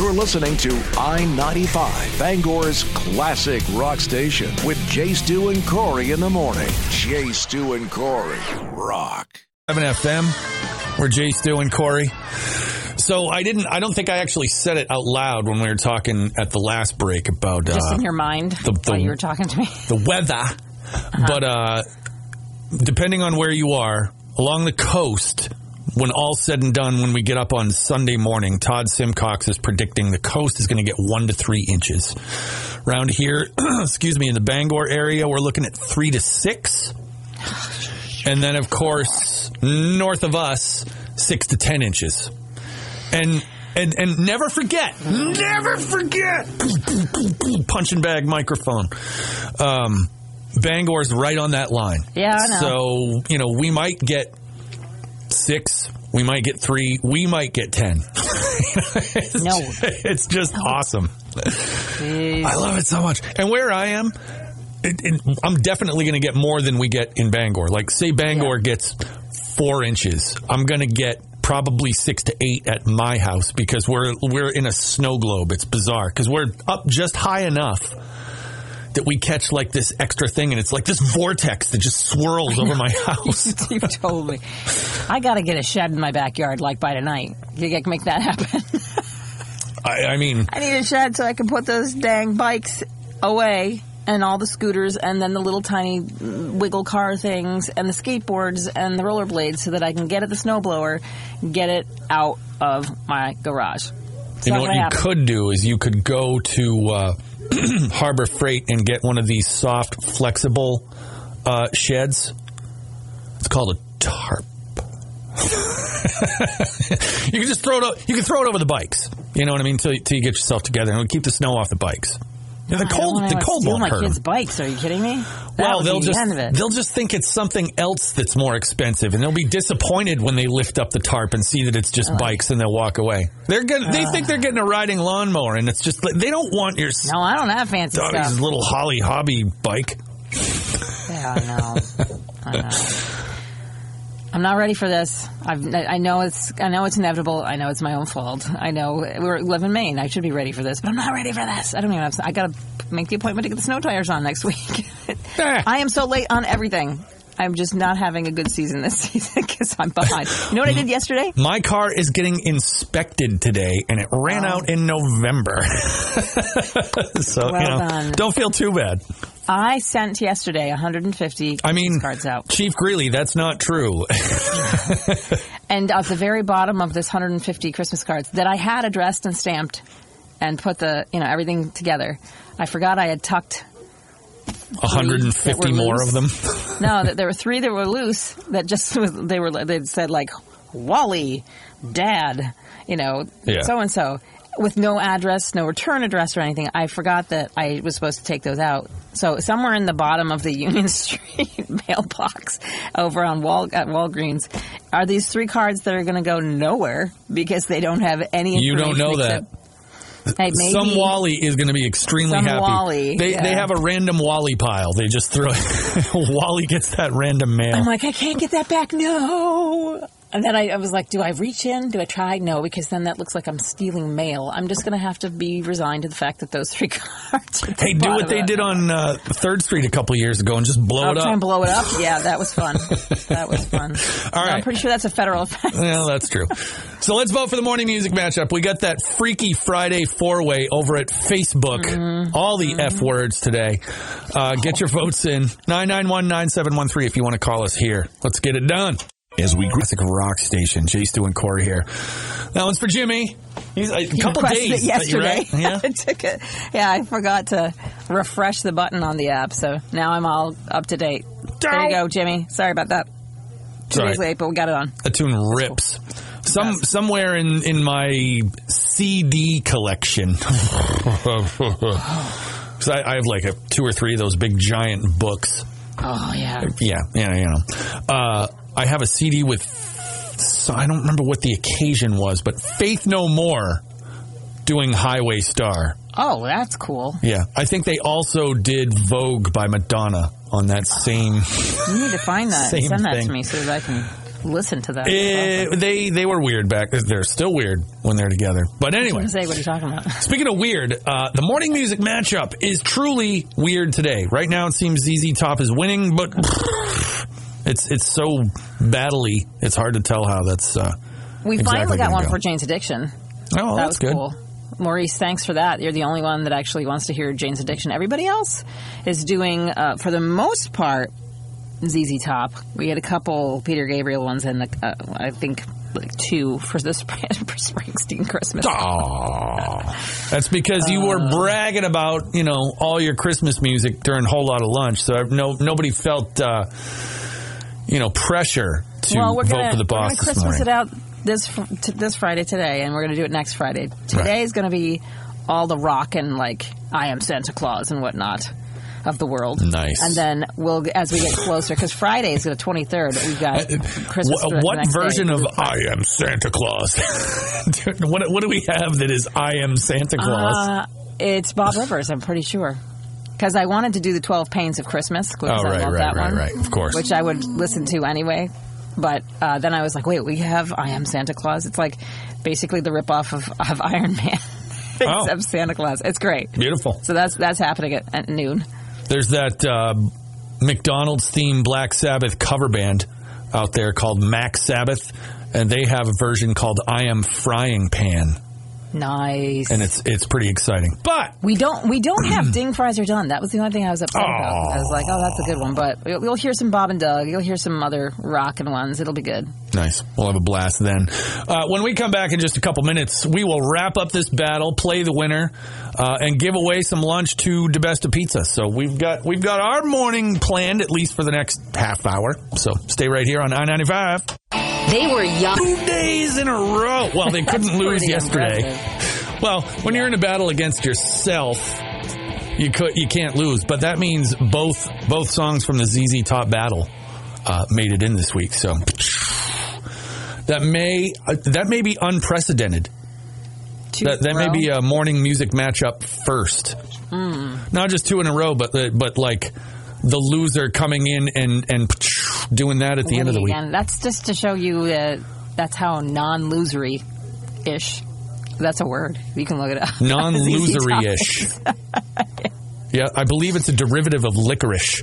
You're listening to I 95, Bangor's classic rock station with Jay Stu and Corey in the morning. Jay Stu and Corey rock. 7 FM. We're Jay Stu and Corey. So I didn't. I don't think I actually said it out loud when we were talking at the last break about Just uh, in your mind the- the- while you were talking to me. the weather. But uh, depending on where you are along the coast, when all's said and done, when we get up on Sunday morning, Todd Simcox is predicting the coast is going to get one to three inches. Around here, excuse me, in the Bangor area, we're looking at three to six. And then, of course, north of us, six to ten inches. And and and never forget, never forget, punching bag microphone. Um, Bangor's right on that line. Yeah, I know. So you know we might get six, we might get three, we might get ten. it's, No. it's just awesome. Jeez. I love it so much. And where I am, it, it, I'm definitely going to get more than we get in Bangor. Like, say Bangor gets four inches, I'm going to get probably six to eight at my house because we're we're in a snow globe. It's bizarre because we're up just high enough that we catch like this extra thing, and it's like this vortex that just swirls over my house. you told me. I got to get a shed in my backyard like by tonight. You can make that happen. I, I mean, I need a shed so I can put those dang bikes away and all the scooters and then the little tiny wiggle car things and the skateboards and the rollerblades so that I can get at the snowblower, get it out of my garage. It's you know what you could do is you could go to uh, Harbor Freight and get one of these soft, flexible uh, sheds. It's called a tarp. you can just throw it. You can throw it over the bikes. You know what I mean? Till, till you get yourself together, and keep the snow off the bikes. The cold, the cold won't my hurt kids' bikes. Are you kidding me? That Well, they'll just the end of it. they'll just think it's something else that's more expensive, and they'll be disappointed when they lift up the tarp and see that it's just oh. bikes, and they'll walk away. They're gonna, they think they're getting a riding lawnmower, and it's just they don't want your No, I don't have fancy stuff. little Holly Hobbie bike. Yeah, I know. I know. I'm not ready for this. I've, I know it's. I know it's inevitable. I know it's my own fault. I know we live in Maine. I should be ready for this, but I'm not ready for this. I don't even have. I got to make the appointment to get the snow tires on next week. Eh. I am so late on everything. I'm just not having a good season this season because I'm behind. You know what I did yesterday? My car is getting inspected today, and it ran out in November. so Well you know, done. don't feel too bad. I sent yesterday 150 I mean, cards out. Chief Greeley, that's not true. And at the very bottom of this 150 Christmas cards that I had addressed and stamped and put the, you know, everything together, I forgot I had tucked. 150 more of them. No, that there were three that were loose that just they were, they said like, Wally, Dad, you know, so and so. With no address, no return address or anything, I forgot that I was supposed to take those out. So somewhere in the bottom of the Union Street mailbox over on Wal at Walgreens are these three cards that are going to go nowhere because they don't have any. You don't know except- Hey, maybe Some Wally is going to be extremely Some happy. Wally, they yeah. they have a random Wally pile. They just throw it. Wally gets that random mail. I'm like, I can't get that back. No. And then I, I was like, do I reach in? Do I try? No, because then that looks like I'm stealing mail. I'm just going to have to be resigned to the fact that those three cards. are at the hey, do what they it. did on uh, Third Street a couple years ago and just blow I'll it try and up. blow it up. Yeah, that was fun. that was fun. All I'm pretty sure that's a federal offense. Well, that's true. So let's vote for the morning music matchup. We got that Freaky Friday four way over at Facebook. Mm-hmm. All the F words today. Uh, get your votes in 991 9713 if you want to call us here. Let's get it done. As we classic rock station, Jay Stu and Corey here. That one's for Jimmy. He's a You couple requested days it yesterday. right? Yeah. I took it. Yeah, I forgot to refresh the button on the app, so now I'm all up to date. There you go, Jimmy. Sorry about that. Two All days right. late, but we got it on. A tune rips. Some somewhere in in my CD collection. 'Cause I, I have like a two or three of those big giant books. Oh yeah. Yeah, yeah, you know. Uh, I have a CD with, I don't remember what the occasion was, but Faith No More doing Highway Star. Oh, that's cool. Yeah, I think they also did Vogue by Madonna on that same. You need to find that and Same send that thing. to me so that I can listen to that. Eh, they they were weird back. They're still weird when they're together. But I anyway, say, what are you talking about? speaking of weird, uh, the morning music matchup is truly weird today. Right now, it seems ZZ Top is winning, but it's it's so battly. It's hard to tell how that's. Uh, We exactly finally got one go. for Jane's Addiction. oh, that that's was good. cool. Maurice, thanks for that. You're the only one that actually wants to hear Jane's Addiction. Everybody else is doing, uh, for the most part, ZZ Top. We had a couple Peter Gabriel ones and uh, I think like two for the for Springsteen Christmas. That's because you were Uh. bragging about, you know, all your Christmas music during a Whole Lot of Lunch. So no nobody felt, uh, you know, pressure to well, we're vote gonna, for the we're boss gonna this Christmas morning. it out this t- this Friday today, and we're gonna do it next Friday. Today is gonna be all the rock and like I am Santa Claus and whatnot of the world. Nice. And then we'll as we get closer because Friday is the twenty third. We've got Christmas. What, what next day. version of I am Santa Claus? Dude, what, what do we have that is I am Santa Claus? Uh, it's Bob Rivers. I'm pretty sure. Because I wanted to do the Twelve Pains of Christmas. Because Oh, I love right, that right, one, right. Of course. Which I would listen to anyway. But uh, then I was like, wait, we have I Am Santa Claus. It's like basically the ripoff of, of Iron Man, Oh. except Santa Claus. It's great. Beautiful. So that's that's happening at, at noon. There's that uh, McDonald's themed Black Sabbath cover band out there called Mac Sabbath, and they have a version called I Am Frying Pan, Nice. and it's it's pretty exciting. But we don't we don't have ding fries are done. That was the only thing I was upset about. I was like, oh, that's a good one. But you'll, you'll hear some Bob and Doug. You'll hear some other rockin' ones. It'll be good. Nice. We'll have a blast then. Uh, when we come back in just a couple minutes, we will wrap up this battle, play the winner, uh, and give away some lunch to DeBesta Pizza. So we've got we've got our morning planned at least for the next half hour. So stay right here on I ninety five. They were young. Two days in a row. Well, they couldn't lose yesterday. impressive. Well, when you're in a battle against yourself, you could you can't lose. But that means both both songs from the ZZ Top battle uh, made it in this week. So that may uh, that may be unprecedented. Two That that may be a morning music matchup first. Not just two in a row, but the, but like the loser coming in and and doing that at the end of the week. Again, that's just to show you that that's how non-losery ish. That's a word. You can look it up. Non-losery ish. Yeah, I believe it's a derivative of licorice.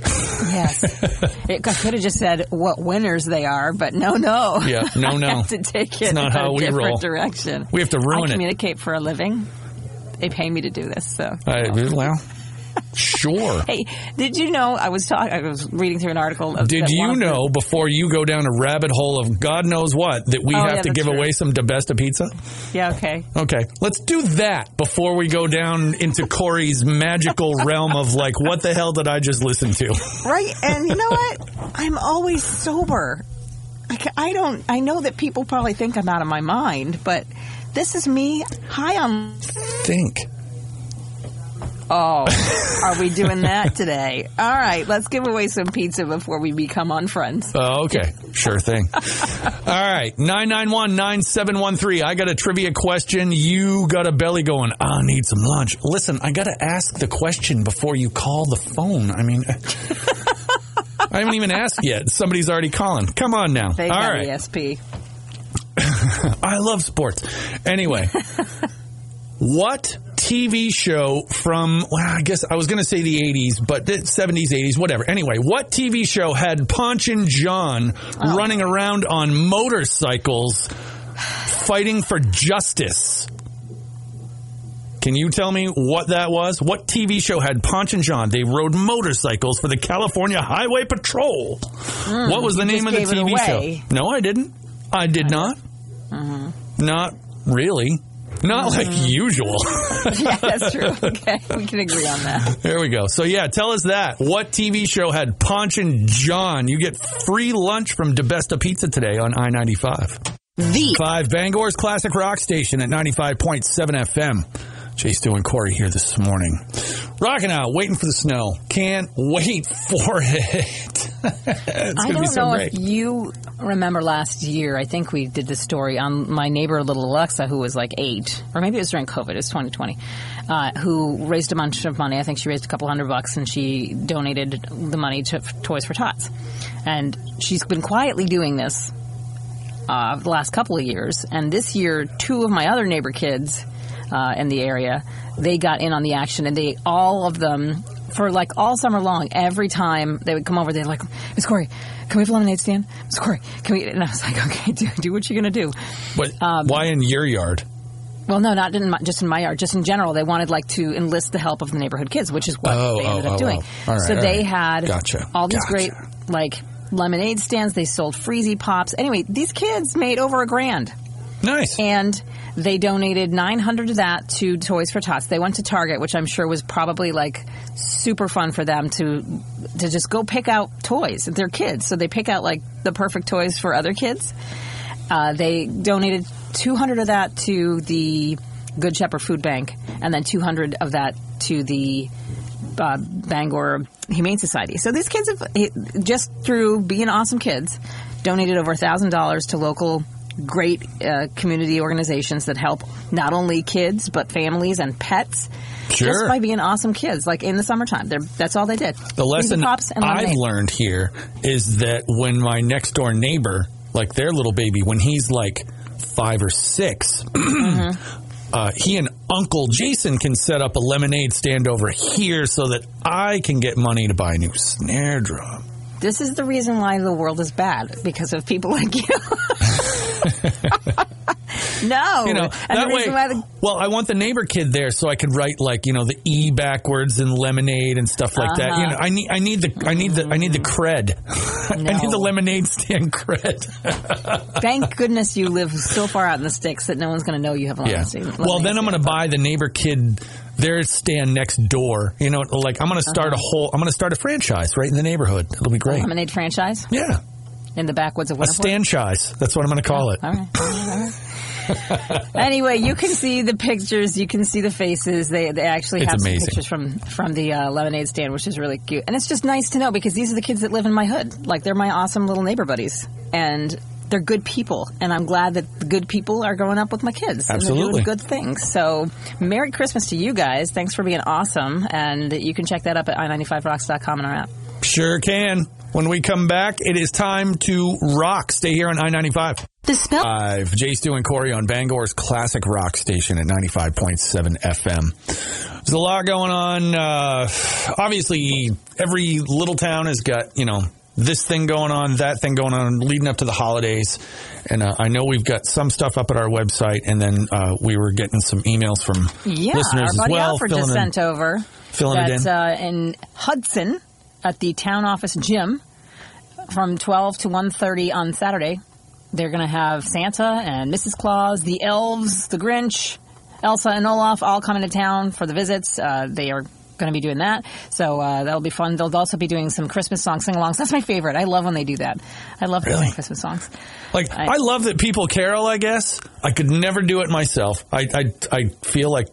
Yes. It, I could have just said what winners they are, but no, no. Yeah, no, I no. have to take it It's not in how a we different roll. direction. We have to ruin I it. communicate for a living. They pay me to do this, so. I, well, sure. Hey, did you know I was talking? I was reading through an article. Of, Did you know before you go down a rabbit hole of God knows what that we Oh, have yeah, to give true. away some DeBesta pizza? Yeah. Okay. Okay, let's do that before we go down into Corey's magical realm of like, what the hell did I just listen to? Right. And you know what? I'm always sober. I, I don't. I know that people probably think I'm out of my mind, but this is me high on. Think. Oh, are we doing that today? All right, let's give away some pizza before we become unfriends. Oh, okay. Sure thing. All right. 991 9713. I got a trivia question. You got a belly going, I need some lunch. Listen, I got to ask the question before you call the phone. I mean, I haven't even asked yet. Somebody's already calling. Come on now. They All right. ESP. I love sports. Anyway, what TV show from, well, I guess I was going to say the 80s, but the 70s, 80s, whatever. Anyway, what TV show had Ponch and John running around on motorcycles fighting for justice? Can you tell me what that was? What TV show had Ponch and John? They rode motorcycles for the California Highway Patrol. what was the name of the TV show? No, I didn't. I did not. Not really. Not like mm-hmm. usual. yeah, that's true. Okay, we can agree on that. there we go. So yeah, tell us that. What TV show had Ponch and John? You get free lunch from DeBesta Pizza today on I ninety five. The Five Bangor's classic rock station at ninety five point seven FM. Chase and Corey here this morning. Rocking out, waiting for the snow. Can't wait for it. I don't so know great. if you remember last year. I think we did this story on my neighbor, little Alexa, who was like eight, or maybe it was during COVID. It was 2020. Uh, who raised a bunch of money. I think she raised a couple hundred bucks, and she donated the money to Toys for Tots. And she's been quietly doing this uh, the last couple of years, and this year, two of my other neighbor kids uh, in the area, they got in on the action, and they all of them for like all summer long, every time they would come over, they'd like, Miss Corey, can we have a lemonade stand? Miss Corey, can we? And I was like, okay, do, do what you're gonna do. But Um, why in your yard? Well, no, not in my, just in my yard. Just in general, they wanted like to enlist the help of the neighborhood kids, which is what Oh, they ended oh, up oh, doing. oh. Right, so they right. had Gotcha. all these Gotcha. great like lemonade stands. They sold freezy pops. Anyway, these kids made over a grand, Nice. and they donated nine hundred of that to Toys for Tots. They went to Target, which I'm sure was probably like super fun for them to to just go pick out toys. They're kids, so they pick out like the perfect toys for other kids. Uh, they donated 200 of that to the Good Shepherd Food Bank, and then 200 of that to the uh, Bangor Humane Society. So these kids have eh, just through being awesome kids donated over thousand dollars to local great uh, community organizations that help not only kids but families and pets. Just by being awesome kids, like in the summertime, They're, that's all they did. The lesson I've learned here is that when my next door neighbor, like their little baby, when he's like five or 6 uh, he and Uncle Jason can set up a lemonade stand over here so that I can get money to buy a new snare drum. This is the reason why the world is bad because of people like you. no, You know, and that way. the, well, I want the neighbor kid there so I could write like you know the E backwards and lemonade and stuff like that. You Uh-huh. know, I need I need the I need the I need the cred. I need the lemonade stand cred. thank goodness you live so far out in the sticks that no one's going to know you have a Yeah. lemonade. Well, then I'm going to buy the neighbor kid their stand next door. You know, like I'm going to start a whole. I'm going to start a franchise right in the neighborhood. It'll be great. A lemonade franchise Yeah, in the backwoods of a Winterport. stanchise. That's what I'm going to call it. All right. All right, all right. anyway, you can see the pictures. You can see the faces. They they actually have some pictures from from the uh, lemonade stand, which is really cute. And it's just nice to know because these are the kids that live in my hood. Like they're my awesome little neighbor buddies, and they're good people. And I'm glad that the good people are growing up with my kids. And Absolutely. doing good things. So, Merry Christmas to you guys. Thanks for being awesome. And you can check that up at i95rocks.com in our app. Sure can. When we come back, it is time to rock. Stay here on I-95. The spell. Live, Jay Stu and Corey on Bangor's classic rock station at 95.7 FM. There's a lot going on. Uh, obviously, every little town has got, you know, this thing going on, that thing going on, leading up to the holidays. And uh, I know we've got some stuff up at our website, and then uh, we were getting some emails from Yeah, listeners our buddy as well. Alfred just sent over. filling it That's in. Uh, in Hudson at the town office gym from 12 to 1.30 on Saturday. They're going to have Santa and Mrs. Claus, the elves, the Grinch, Elsa and Olaf all coming to town for the visits. Uh, they are going to be doing that. So uh, that'll be fun. They'll also be doing some Christmas song sing-alongs. That's my favorite. I love when they do that. I love Really? Christmas songs. Like I- I, love that people carol. I guess I could never do it myself. I I, I feel like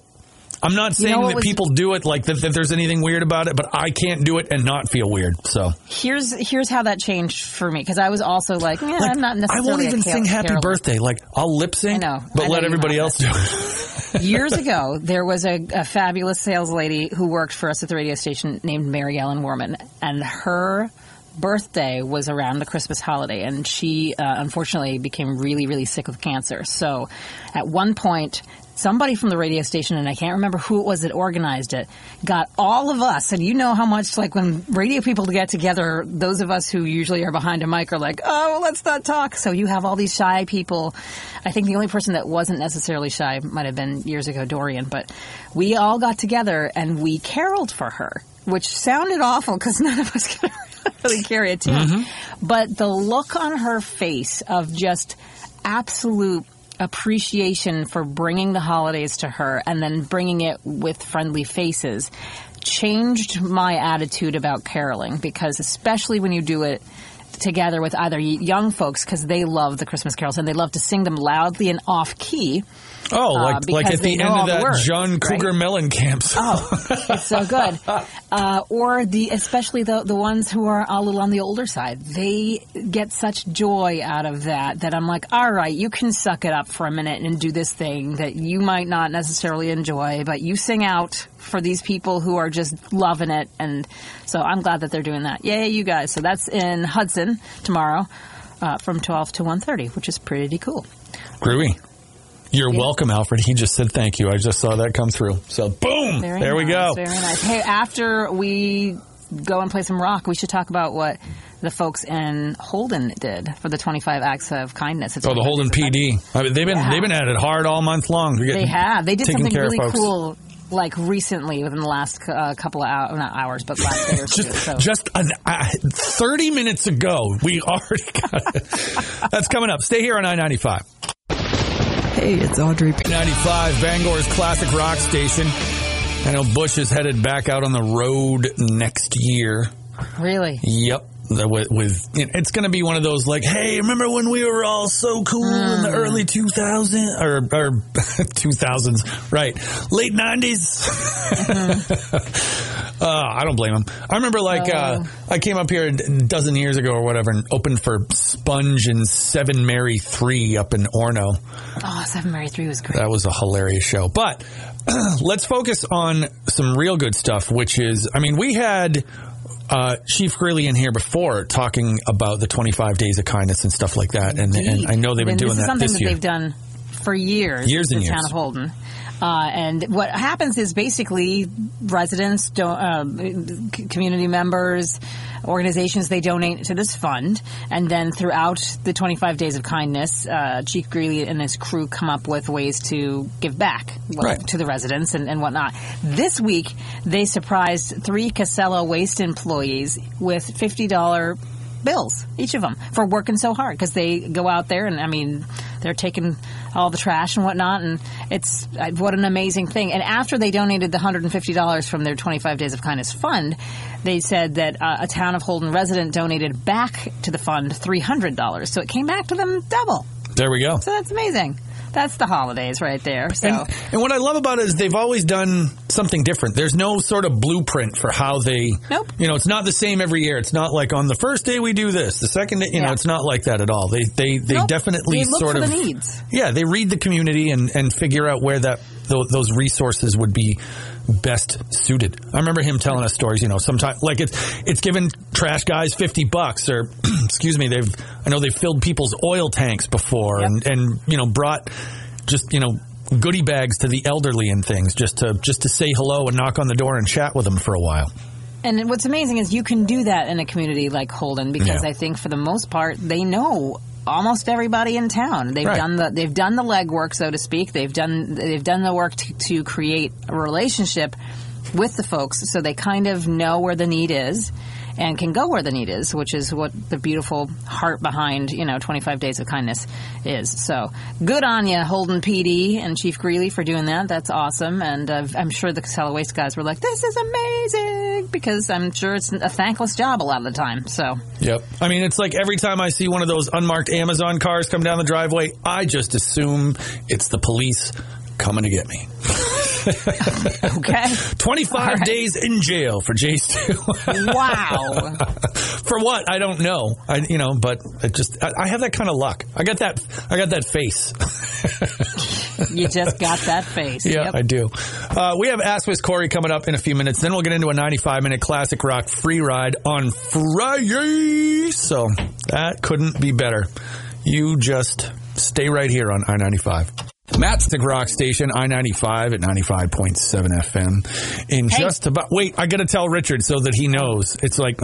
I'm not saying what that was- people do it like that, that. There's anything weird about it, but I can't do it and not feel weird. So Here's here's how that changed for me because I was also like, yeah, like, I'm not necessarily. I won't even sing Happy. Birthday. Like I'll lip sync, I know. but I let everybody else do it. Years ago, there was a, a fabulous sales lady who worked for us at the radio station named Mary Ellen Warman, and her birthday was around the Christmas holiday, and she uh, unfortunately became really, really sick with cancer. So, at one point, somebody from the radio station, and I can't remember who it was that organized it, got all of us, and you know how much like when radio people get together, those of us who usually are behind a mic are like, oh, let's not talk. So you have all these shy people. I think the only person that wasn't necessarily shy might have been years ago Dorian, but we all got together and we caroled for her, which sounded awful because none of us could really carry a tune. Mm-hmm. But the look on her face of just absolute appreciation for bringing the holidays to her and then bringing it with friendly faces changed my attitude about caroling because especially when you do it together with either young folks because they love the Christmas carols and they love to sing them loudly and off key. Oh, like like Uh, because at the end of that words, John right? Cougar Mellencamp song. Oh, it's so good. Uh, or the especially the the ones who are a little on the older side, they get such joy out of that that I'm like, all right, you can suck it up for a minute and do this thing that you might not necessarily enjoy, but you sing out for these people who are just loving it, and so I'm glad that they're doing that. Yay, you guys! So that's in Hudson tomorrow. uh, from 12 to 1.30, which is pretty cool. Groovy. You're welcome, Alfred. He just said thank you. I just saw that come through. So, boom! Very there we go. Very nice. Hey, after we go and play some rock, we should talk about what the folks in Holden did for the 25 acts of kindness. It's Oh, the Holden PD. I mean, they've been Yeah. they've been at it hard all month long. They have. They did something really cool, like recently, within the last uh, couple of hours, not hours, but last day or two. Just, So just an, uh, 30 minutes ago, we already got it. That's coming up. Stay here on I 95. Hey, it's Audrey. 95, Bangor's classic rock station. I know Bush is headed back out on the road next year. really, Yep. With, with it's going to be one of those like, hey, remember when we were all so cool in the early 2000s or, or 2000s, right? Late 90s. uh, I don't blame him. I remember like uh, I came up here a dozen years ago or whatever and opened for Sponge and Seven Mary Three up in Orono. oh, Seven Mary Three was great. That was a hilarious show. But let's focus on some real good stuff, which is, I mean, we had uh, Chief Greeley in here before talking about the 25 days of kindness and stuff like that. And, and I know they've been And doing this is that something this that year. they've done for years. Years in and the town years. of Holden. Uh, and what happens is basically residents, uh, community members, organizations, they donate to this fund. And then throughout the 25 Days of Kindness, uh, Chief Greeley and his crew come up with ways to give back well, Right. to the residents and, and whatnot. This week, they surprised three Casella Waste employees with $50 bills, each of them, for working so hard because they go out there and I mean they're taking all the trash and whatnot, and it's what an amazing thing. And after they donated the hundred and fifty dollars from their twenty five days of kindness fund, they said that uh, a town of Holden resident donated back to the fund three hundred dollars, so it came back to them double. there we go. So that's amazing. That's the holidays right there. So. And, and what I love about it is they've always done something different. There's no sort of blueprint for how they, Nope. you know, it's not the same every year. It's not like on the first day we do this, the second day, you know, it's not like that at all. They they they Nope. definitely They sort of the needs. Yeah, they read the community and and figure out where that tho- those resources would be best suited. I remember him telling us stories, you know, sometimes like it's it's given trash guys 50 bucks or excuse me, they've I know they've filled people's oil tanks before Yep. and and you know brought just, you know, goodie bags to the elderly and things just to just to say hello and knock on the door and chat with them for a while. And what's amazing is you can do that in a community like Holden because Yeah. I think for the most part they know almost everybody in town. They've Right. done the they've done the legwork, so to speak. They've done they've done the work to, to create a relationship with the folks, so they kind of know where the need is and can go where the need is, which is what the beautiful heart behind you know 25 Days of Kindness is. So good on you, Holden PD and Chief Greeley for doing that. That's awesome, and uh, I'm sure the Casella Waste guys were like, "This is amazing," because I'm sure it's a thankless job a lot of the time. So Yep. I mean, it's like every time I see one of those unmarked Amazon cars come down the driveway, I just assume it's the police coming to get me. okay, 25 All right. days in jail for Jay Stu. wow. for what? I don't know. I, you know, but I just, I, I have that kind of luck. I got that, I got that face. You just got that face. Yeah, Yep. I do. Uh, we have Ask Miss Corey coming up in a few minutes. Then we'll get into a 95 minute classic rock free ride on Friday. So that couldn't be better. You just stay right here on I 95. Matt's the rock station, I 95 at 95.7 FM. In Hey. just about, wait, I got to tell Richard so that he knows. It's like,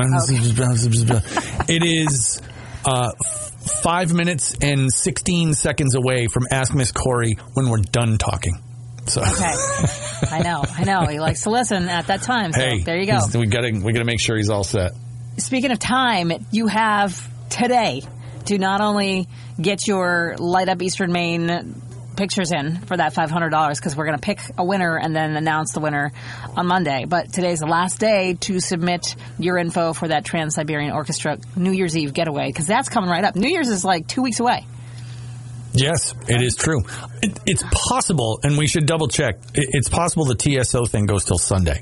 it is uh, f- five minutes and 16 seconds away from Ask Miss Corey when we're done talking. So, Okay. I know. I know. He likes to listen at that time. So hey, there you go. we got to we got to make sure he's all set. Speaking of time, you have today to not only get your light up Eastern Maine pictures in for that $500 because we're going to pick a winner and then announce the winner on Monday. But today's the last day to submit your info for that Trans Siberian Orchestra New Year's Eve getaway because that's coming right up. New Year's is like two weeks away. Yes, it is true. It, it's possible, and we should double check. It, it's possible the TSO thing goes till Sunday.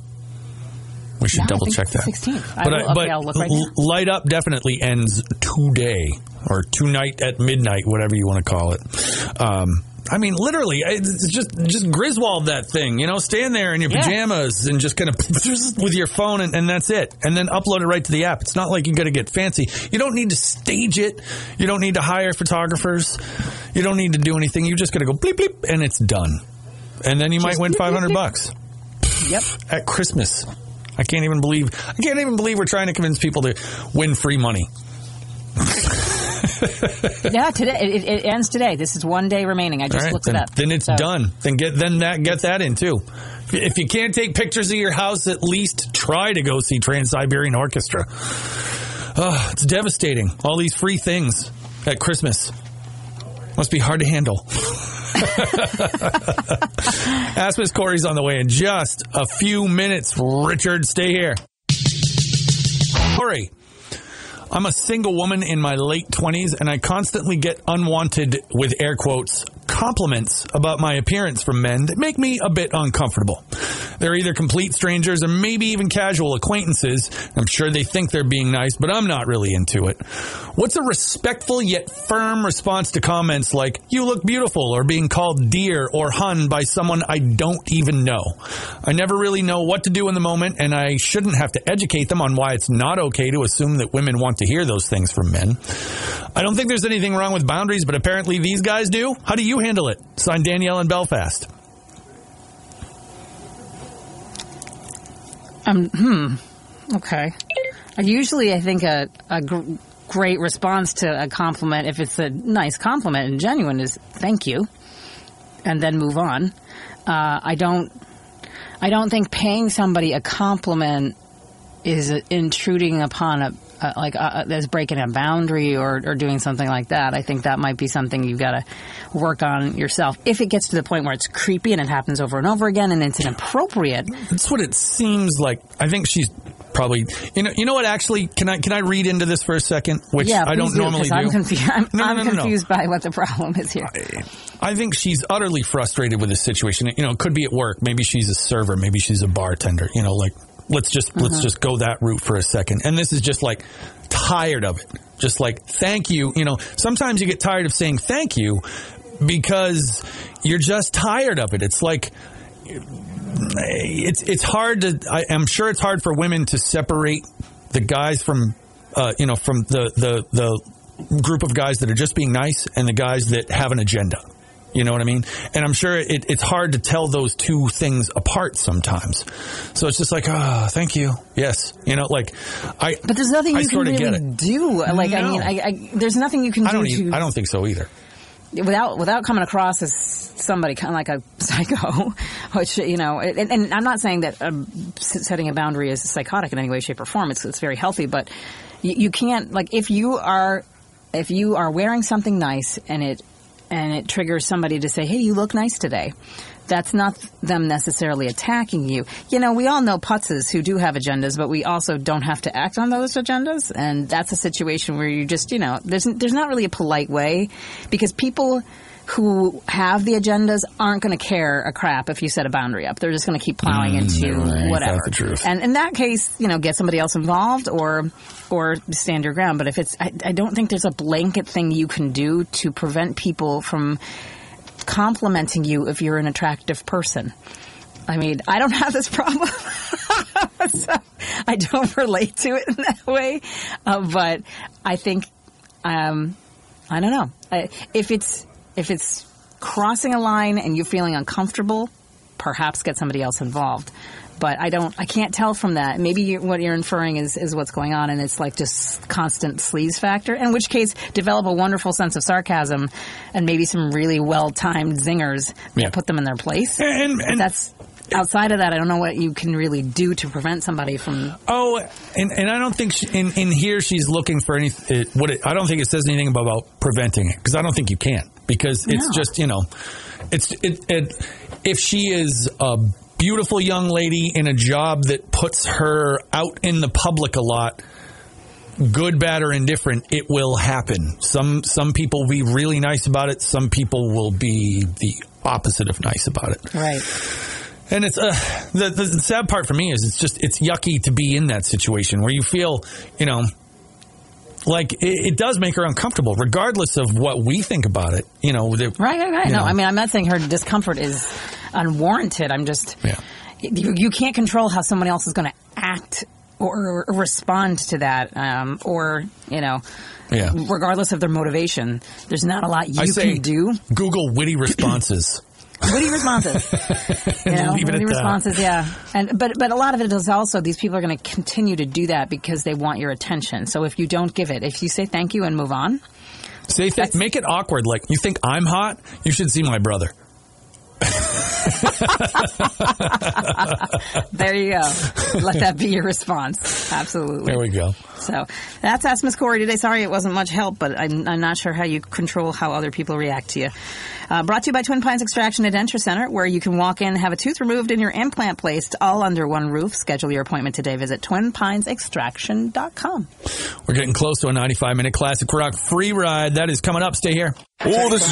We should Yeah, double check that. the 16th. I But, will- I- but okay, I'll look right L- Light Up definitely ends today or tonight at midnight, whatever you want to call it. Um, I mean, literally, it's just just Griswold that thing. You know, stand there in your Yeah. pajamas and just kind of with your phone, and, and that's it. And then upload it right to the app. It's not like you got to get fancy. You don't need to stage it. You don't need to hire photographers. You don't need to do anything. You just got to go bleep bleep, and it's done. And then you might win five hundred bucks Yep. at Christmas. I can't even believe I can't even believe we're trying to convince people to win free money. Yeah, today it, it ends today. This is one day remaining. I just right, looked then, it up. then it's So- done. Then get then that get that in too. If- you can't take pictures of your house, at least try to go see Trans Siberian Orchestra. Oh, it's devastating. All these free things at Christmas must be hard to handle. Ask Miss Corey's on the way in just a few minutes. Richard, stay here. Corey. I'm a single woman in my late 20s and I constantly get unwanted, with air quotes, compliments about my appearance from men that make me a bit uncomfortable. They're either complete strangers or maybe even casual acquaintances. I'm sure they think they're being nice, but I'm not really into it. What's a respectful yet firm response to comments like, you look beautiful, or being called dear or hun by someone I don't even know? I never really know what to do in the moment, and I shouldn't have to educate them on why it's not okay to assume that women want to hear those things from men. I don't think there's anything wrong with boundaries, but apparently these guys do. How do you handle it? Signed Danielle in Belfast. Um, hmm. Okay. Usually, I think a, a gr- great response to a compliment, if it's a nice compliment and genuine, is thank you, and then move on. Uh, I don't. I don't think paying somebody a compliment is intruding upon a. Uh, like uh, is breaking a boundary or, or doing something like that. I think that might be something you've got to work on yourself. If it gets to the point where it's creepy and it happens over and over again and it's inappropriate, That's what it seems like. I think she's probably. You know. You know what? Actually, can I can I read into this for a second? Which Yeah, I don't do, normally 'cause I'm, do. confu- I'm, No, no, no, confused by what the problem is here. I think she's utterly frustrated with this situation. You know, it could be at work. Maybe she's a server. Maybe she's a bartender. You know, like let's just Uh-huh. let's just go that route for a second. And this is just like tired of it. Just like thank you. You know, sometimes you get tired of saying thank you because you're just tired of it. It's like it's it's hard to. I, I'm sure it's hard for women to separate the guys from, uh, you know, from the the the group of guys that are just being nice and the guys that have an agenda. You know what I mean? And I'm sure it, it's hard to tell those two things apart sometimes. So it's just like, ah, thank you. Yes. You know, like I. But there's nothing I you can really do. Like I mean, I, I, there's nothing you can do. I do don't. to I don't think so either. without without coming across as somebody kind of like a psycho, which you know. And, and I'm not saying that um, setting a boundary is psychotic in any way, shape, or form. It's it's very healthy, but you, you can't like if you are if you are wearing something nice and it and it triggers somebody to say, "Hey, you look nice today." That's not them necessarily attacking you. You know, we all know putzes who do have agendas, but we also don't have to act on those agendas. And that's a situation where you just, you know, there's there's not really a polite way because people who have the agendas aren't going to care a crap if you set a boundary up. They're just going to keep plowing into right. Whatever. And in that case, you know, get somebody else involved or or stand your ground. But if it's, I, I don't think there's a blanket thing you can do to prevent people from complimenting you if you're an attractive person. I mean, I don't have this problem, so I don't relate to it in that way. Uh, but I think, um, I don't know I, if it's if it's crossing a line and you're feeling uncomfortable, perhaps get somebody else involved. But I don't, I can't tell from that. Maybe you what you're inferring is, is what's going on, and it's like just constant sleaze factor. In which case, develop a wonderful sense of sarcasm, and maybe some really well timed zingers that Yeah. put them in their place. And, and that's outside of that. I don't know what you can really do to prevent somebody from. Oh, and, and I don't think she, in in here she's looking for any. It, what it, I don't think it says anything about preventing it because I don't think you can because it's No. just you know, it's it, it if she is a beautiful young lady in a job that puts her out in the public a lot. Good, bad, or indifferent, it will happen. Some some people will be really nice about it. Some people will be the opposite of nice about it. Right. And it's uh, the, the the sad part for me is it's just it's yucky to be in that situation where you feel you know like it, it does make her uncomfortable, regardless of what we think about it. You know, the, Right, right, right. No, know. I mean, I'm not saying her discomfort is unwarranted. I'm just, Yeah. you, you can't control how someone else is going to act or, or respond to that, um, or you know, Yeah. regardless of their motivation. There's not a lot you I say can do. Google witty responses. Witty responses. You know, witty at that. responses, yeah. And but but a lot of it is also these people are going to continue to do that because they want your attention. So if you don't give it, if you say thank you and move on, Say th- make it awkward. Like you think I'm hot? You should see my brother. there you go. Let that be your response. Absolutely. There we go. So that's Ask Miss Corey today. Sorry it wasn't much help, but I'm, I'm not sure how you control how other people react to you. Uh, brought to you by Twin Pines Extraction and Denture Center, where you can walk in, have a tooth removed, and your implant placed all under one roof. Schedule your appointment today. Visit twinpinesextraction.com. We're getting close to a 95 minute classic rock free ride. That is coming up. Stay here. Oh, this